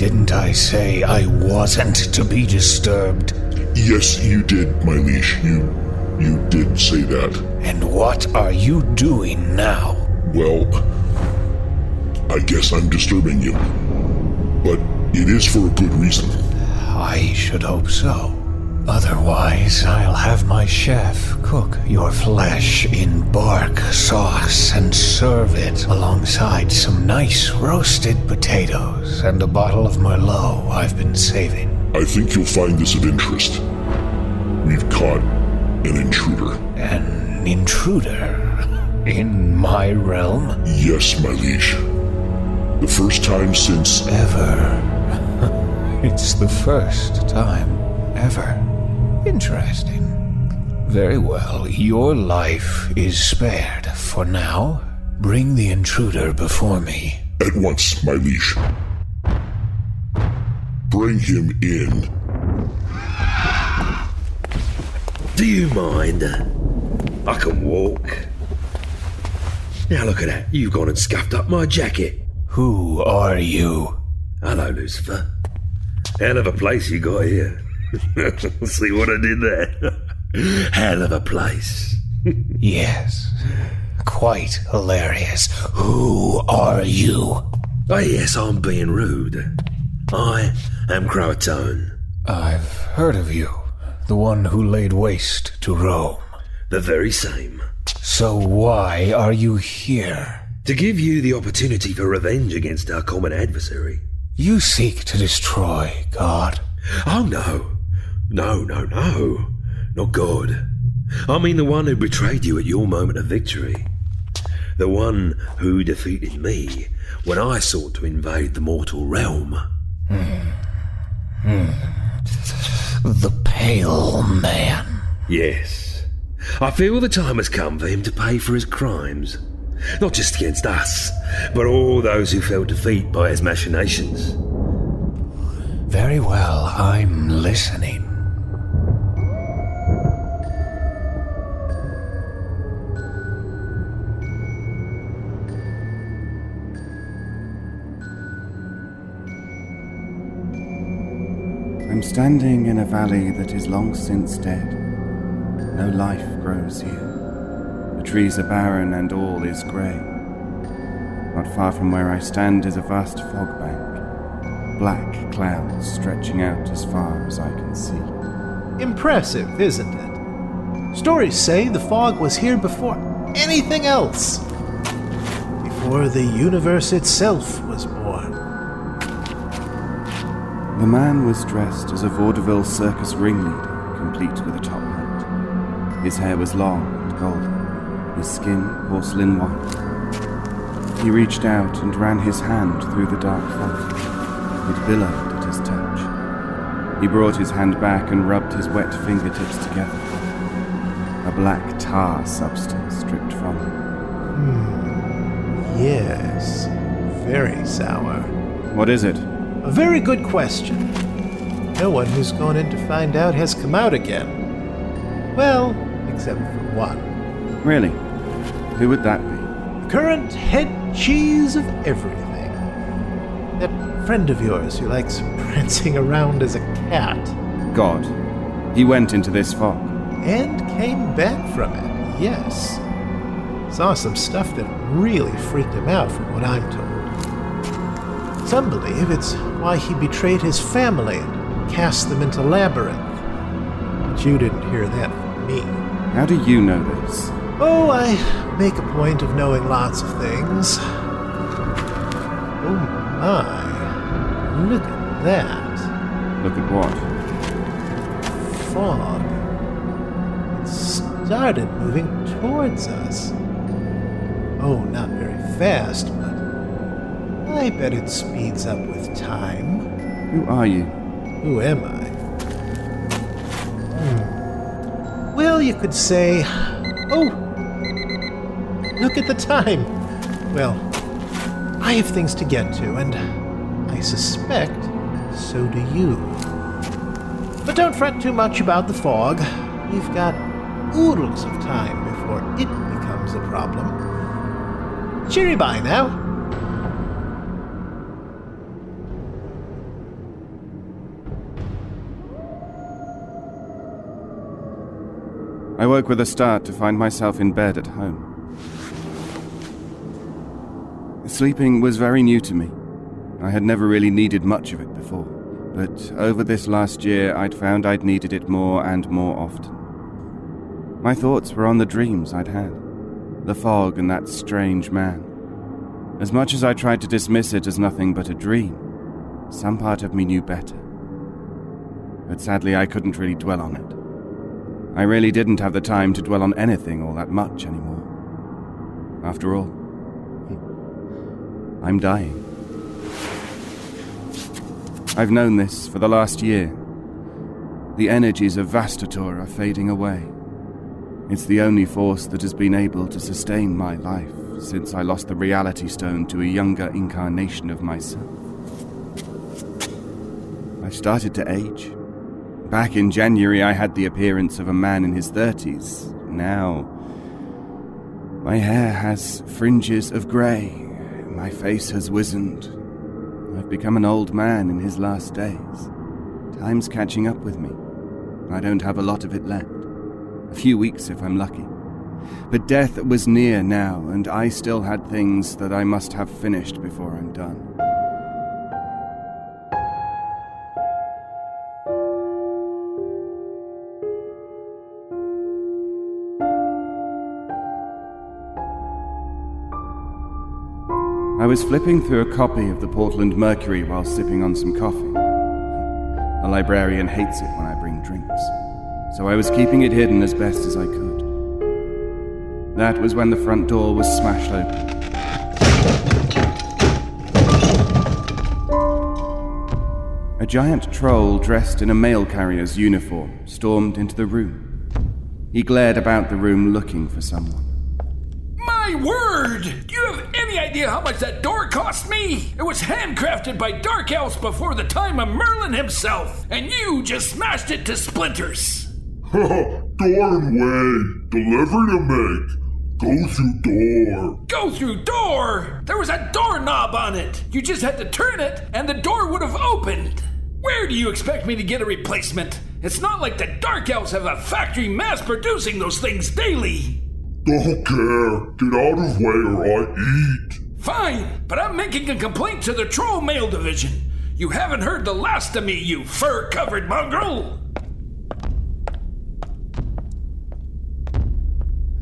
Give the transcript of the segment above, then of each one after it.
liege, I have. Didn't I say I wasn't to be disturbed? Yes, you did, my liege. You. you did say that. And what are you doing now? Well, I guess I'm disturbing you. But it is for a good reason. I should hope so. Otherwise, I'll have my chef cook your flesh in bark sauce and serve it alongside some nice roasted potatoes and a bottle of Merlot I've been saving. I think you'll find this of interest. We've caught an intruder. An intruder? In my realm? Yes, my liege. The first time since. Ever. it's the first time ever. Interesting. Very well, your life is spared for now. Bring the intruder before me. At once, my liege. Bring him in. Do you mind? I can walk. Now look at that. You've gone and scuffed up my jacket. Who are you? Hello, Lucifer. Hell of a place you got here. See what I did there? Hell of a place. yes. Quite hilarious. Who are you? Oh, yes, I'm being rude. I am Croatoan. I've heard of you. The one who laid waste to Rome. The very same. So why are you here? To give you the opportunity for revenge against our common adversary. You seek to destroy God. Oh, no. No, no, no. Not God. I mean the one who betrayed you at your moment of victory. The one who defeated me when I sought to invade the mortal realm. Hmm. Hmm. The Pale Man. Yes. I feel the time has come for him to pay for his crimes. Not just against us, but all those who felt defeat by his machinations. Very well, I'm listening. I'm standing in a valley that is long since dead. No life grows here. The trees are barren and all is grey. Not far from where I stand is a vast fog bank, black clouds stretching out as far as I can see. Impressive, isn't it? Stories say the fog was here before anything else. Before the universe itself was born. The man was dressed as a vaudeville circus ringleader, complete with a top hat. His hair was long and golden, his skin porcelain white. He reached out and ran his hand through the dark fog. It billowed at his touch. He brought his hand back and rubbed his wet fingertips together. A black tar substance dripped from him. Hmm. Yes. Very sour. What is it? A very good question. No one who's gone in to find out has come out again. Well, except for one. Really? Who would that be? The current head cheese of everything. That friend of yours who likes prancing around as a cat. God. He went into this fog. And came back from it, yes. Saw some stuff that really freaked him out, from what I'm told. Some believe it's why he betrayed his family and cast them into labyrinth. But you didn't hear that from me. How do you know this? Oh, I make a point of knowing lots of things. Oh my. Look at that. Look at what? Fog. It started moving towards us. Oh, not very fast, I bet it speeds up with time. Who are you? Who am I? Hmm. Well, you could say, oh, look at the time. Well, I have things to get to, and I suspect so do you. But don't fret too much about the fog. We've got oodles of time before it becomes a problem. Cheery bye now. I woke with a start to find myself in bed at home. Sleeping was very new to me. I had never really needed much of it before, but over this last year I'd found I'd needed it more and more often. My thoughts were on the dreams I'd had, the fog and that strange man. As much as I tried to dismiss it as nothing but a dream, some part of me knew better. But sadly, I couldn't really dwell on it. I really didn't have the time to dwell on anything all that much anymore. After all, I'm dying. I've known this for the last year. The energies of Vastator are fading away. It's the only force that has been able to sustain my life since I lost the Reality Stone to a younger incarnation of myself. I've started to age. Back in January, I had the appearance of a man in his 30s. Now, my hair has fringes of grey. My face has wizened. I've become an old man in his last days. Time's catching up with me. I don't have a lot of it left. A few weeks if I'm lucky. But death was near now, and I still had things that I must have finished before I'm done. I was flipping through a copy of the Portland Mercury while sipping on some coffee. A librarian hates it when I bring drinks, so I was keeping it hidden as best as I could. That was when the front door was smashed open. A giant troll dressed in a mail carrier's uniform stormed into the room. He glared about the room looking for someone. My word! Do you have any idea how much that door cost me? It was handcrafted by Dark Elves before the time of Merlin himself, and you just smashed it to splinters! door and way. Delivery to make. Go through door. Go through door? There was a doorknob on it! You just had to turn it, and the door would have opened! Where do you expect me to get a replacement? It's not like the Dark Elves have a factory mass producing those things daily! Don't care. Get out of way or I eat. Fine, but I'm making a complaint to the Troll Mail Division. You haven't heard the last of me, you fur covered mongrel!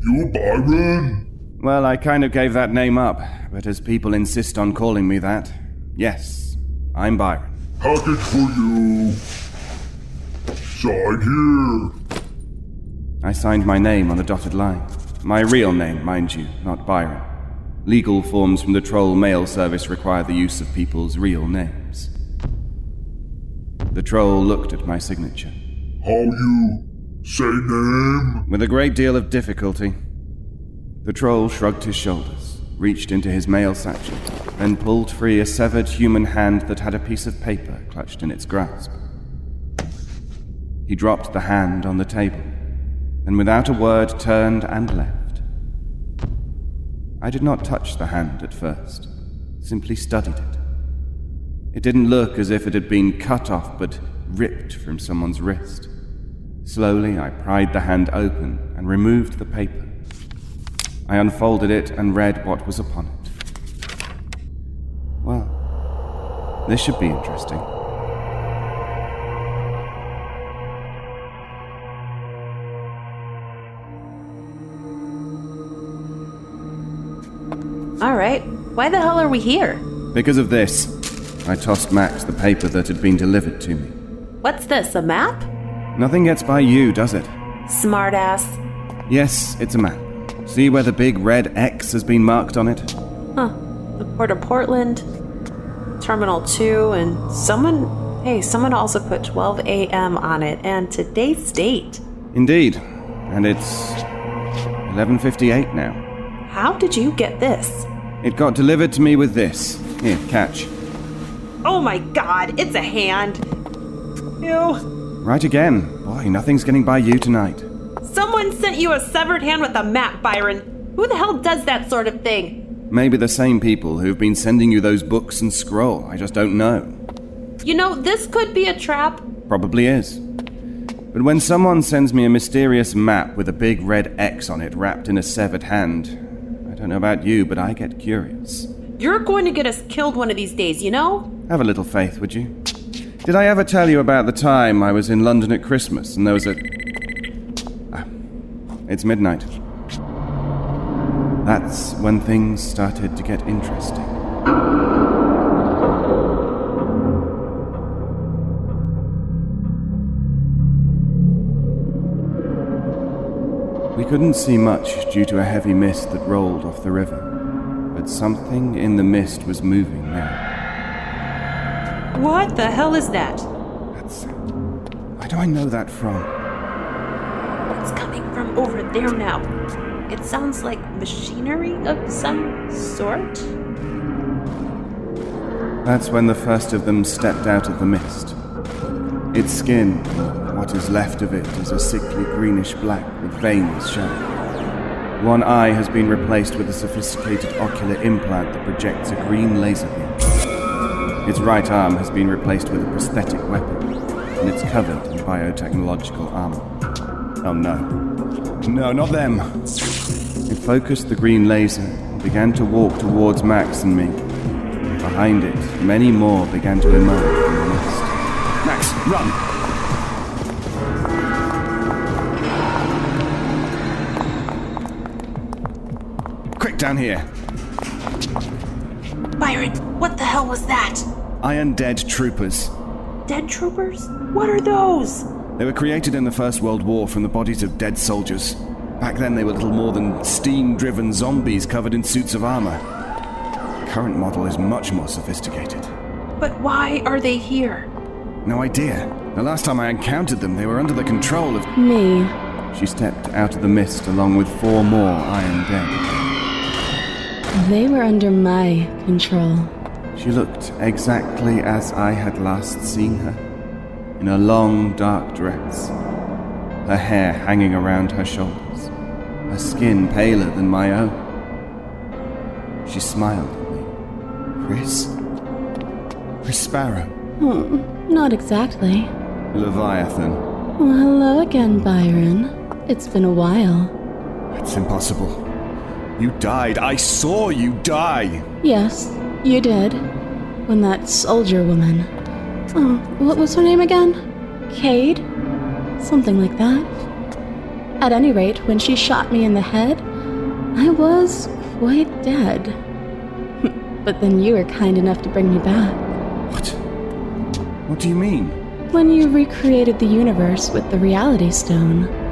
You Byron? Well, I kind of gave that name up, but as people insist on calling me that, yes, I'm Byron. Package for you. Sign here. I signed my name on the dotted line. My real name, mind you, not Byron. Legal forms from the Troll Mail Service require the use of people's real names. The troll looked at my signature. How you say name? With a great deal of difficulty. The troll shrugged his shoulders, reached into his mail satchel, then pulled free a severed human hand that had a piece of paper clutched in its grasp. He dropped the hand on the table, and without a word turned and left. I did not touch the hand at first, simply studied it. It didn't look as if it had been cut off, but ripped from someone's wrist. Slowly, I pried the hand open and removed the paper. I unfolded it and read what was upon it. Well, this should be interesting. Why the hell are we here? Because of this, I tossed Max the paper that had been delivered to me. What's this, a map? Nothing gets by you, does it? Smartass. Yes, it's a map. See where the big red X has been marked on it? Huh. The Port of Portland, Terminal 2, and someone. Hey, someone also put 12 a.m. on it, and today's date. Indeed. And it's 11:58 now. How did you get this? It got delivered to me with this. Here, catch. Oh my god, it's a hand. Ew. Right again. Boy, nothing's getting by you tonight. Someone sent you a severed hand with a map, Byron. Who the hell does that sort of thing? Maybe the same people who've been sending you those books and scroll. I just don't know. You know, this could be a trap. Probably is. But when someone sends me a mysterious map with a big red X on it wrapped in a severed hand, don't know about you, but I get curious. You're going to get us killed one of these days, you know? Have a little faith, would you? Did I ever tell you about the time I was in London at Christmas and there was a. Ah, it's midnight. That's when things started to get interesting. We couldn't see much due to a heavy mist that rolled off the river, but something in the mist was moving now. What the hell is that? That's. Where do I know that from? It's coming from over there now. It sounds like machinery of some sort. That's when the first of them stepped out of the mist. Its skin, what is left of it, is a sickly greenish black with veins showing. One eye has been replaced with a sophisticated ocular implant that projects a green laser beam. Its right arm has been replaced with a prosthetic weapon, and it's covered in biotechnological armor. Oh no. No, not them. It focused the green laser and began to walk towards Max and me. Behind it, many more began to emerge from the mist. Max, run! Down here. Byron, what the hell was that? Iron Dead Troopers. Dead troopers? What are those? They were created in the First World War from the bodies of dead soldiers. Back then, they were little more than steam driven zombies covered in suits of armor. The current model is much more sophisticated. But why are they here? No idea. The last time I encountered them, they were under the control of. Me. She stepped out of the mist along with four more Iron Dead. They were under my control. She looked exactly as I had last seen her in a long dark dress, her hair hanging around her shoulders, her skin paler than my own. She smiled at me. Chris? Chris Sparrow? Hmm, not exactly. Leviathan. Well, hello again, Byron. It's been a while. It's impossible. You died. I saw you die. Yes, you did. When that soldier woman. Oh, what was her name again? Cade? Something like that. At any rate, when she shot me in the head, I was quite dead. but then you were kind enough to bring me back. What? What do you mean? When you recreated the universe with the Reality Stone.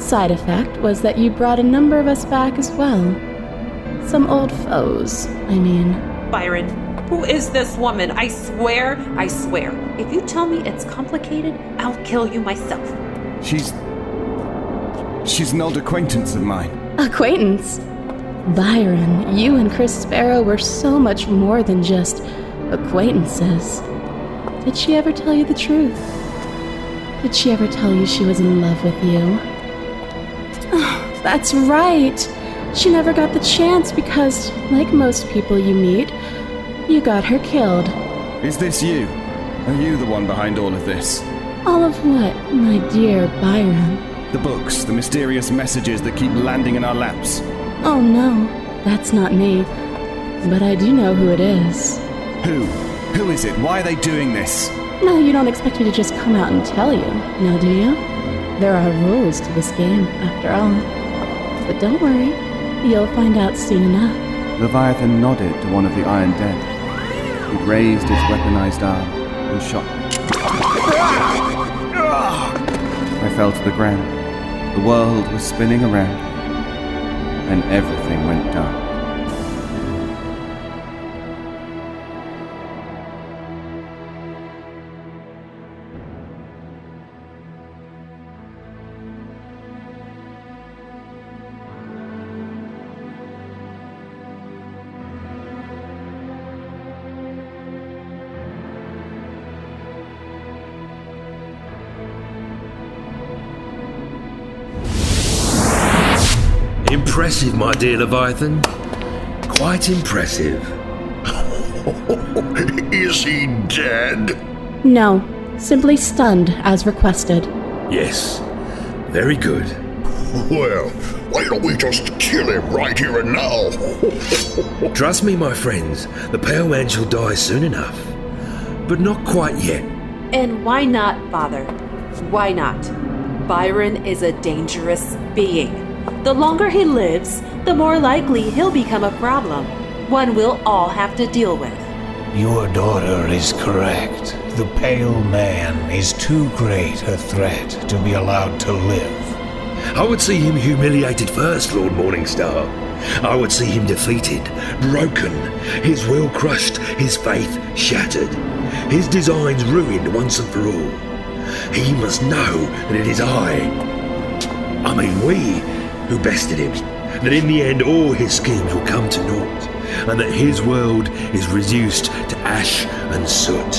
Side effect was that you brought a number of us back as well. Some old foes, I mean. Byron, who is this woman? I swear, I swear. If you tell me it's complicated, I'll kill you myself. She's. She's an old acquaintance of mine. Acquaintance? Byron, you and Chris Sparrow were so much more than just acquaintances. Did she ever tell you the truth? Did she ever tell you she was in love with you? That's right! She never got the chance because, like most people you meet, you got her killed. Is this you? Are you the one behind all of this? All of what, my dear Byron? The books, the mysterious messages that keep landing in our laps. Oh no, that's not me. But I do know who it is. Who? Who is it? Why are they doing this? No, you don't expect me to just come out and tell you, now do you? There are rules to this game, after all. But don't worry, you'll find out soon enough. Leviathan nodded to one of the Iron Dead. It raised its weaponized arm and shot me. I fell to the ground. The world was spinning around, and everything went dark. Impressive, my dear Leviathan. Quite impressive. Is he dead? No, simply stunned as requested. Yes, very good. Well, why don't we just kill him right here and now? Trust me, my friends, the Pale Man shall die soon enough. But not quite yet. And why not, Father? Why not? Byron is a dangerous being. The longer he lives, the more likely he'll become a problem. One we'll all have to deal with. Your daughter is correct. The Pale Man is too great a threat to be allowed to live. I would see him humiliated first, Lord Morningstar. I would see him defeated, broken, his will crushed, his faith shattered, his designs ruined once and for all. He must know that it is I, I mean we, who bested him, that in the end all his schemes will come to naught, and that his world is reduced to ash and soot.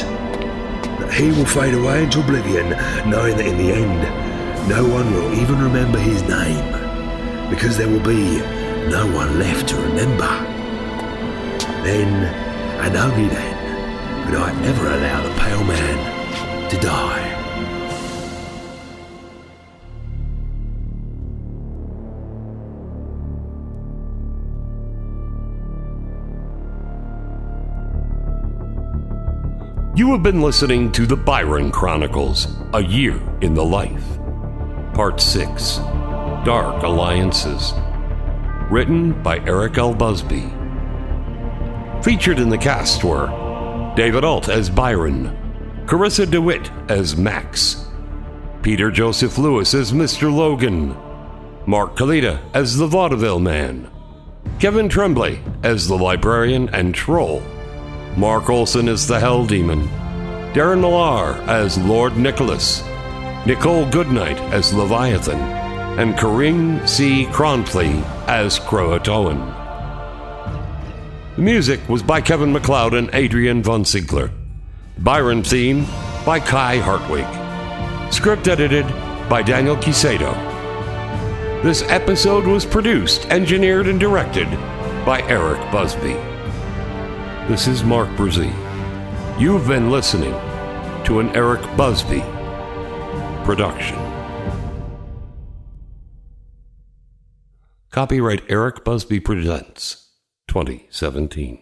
That he will fade away into oblivion, knowing that in the end no one will even remember his name, because there will be no one left to remember. Then, and only then, could I ever allow the Pale Man to die. You have been listening to the Byron Chronicles A Year in the Life. Part 6 Dark Alliances. Written by Eric L. Busby. Featured in the cast were David Ault as Byron, Carissa DeWitt as Max, Peter Joseph Lewis as Mr. Logan, Mark Kalita as the Vaudeville Man, Kevin Tremblay as the Librarian and Troll, Mark Olson as the Hell Demon, Darren Marlar as Lord Nicholas, Nichole Goodnight as Leviathan, and Karim C. Kronfli as Croatoan. The music was by Kevin Macleod and Adrian Von Ziegler. Byron theme by Kai Hartwig. Script edited by Daniel Caicedo. This episode was produced, engineered, and directed by Eric Busby. This is Mark Bruzee. You've been listening to an Eric Busby production. Copyright Eric Busby Presents 2017.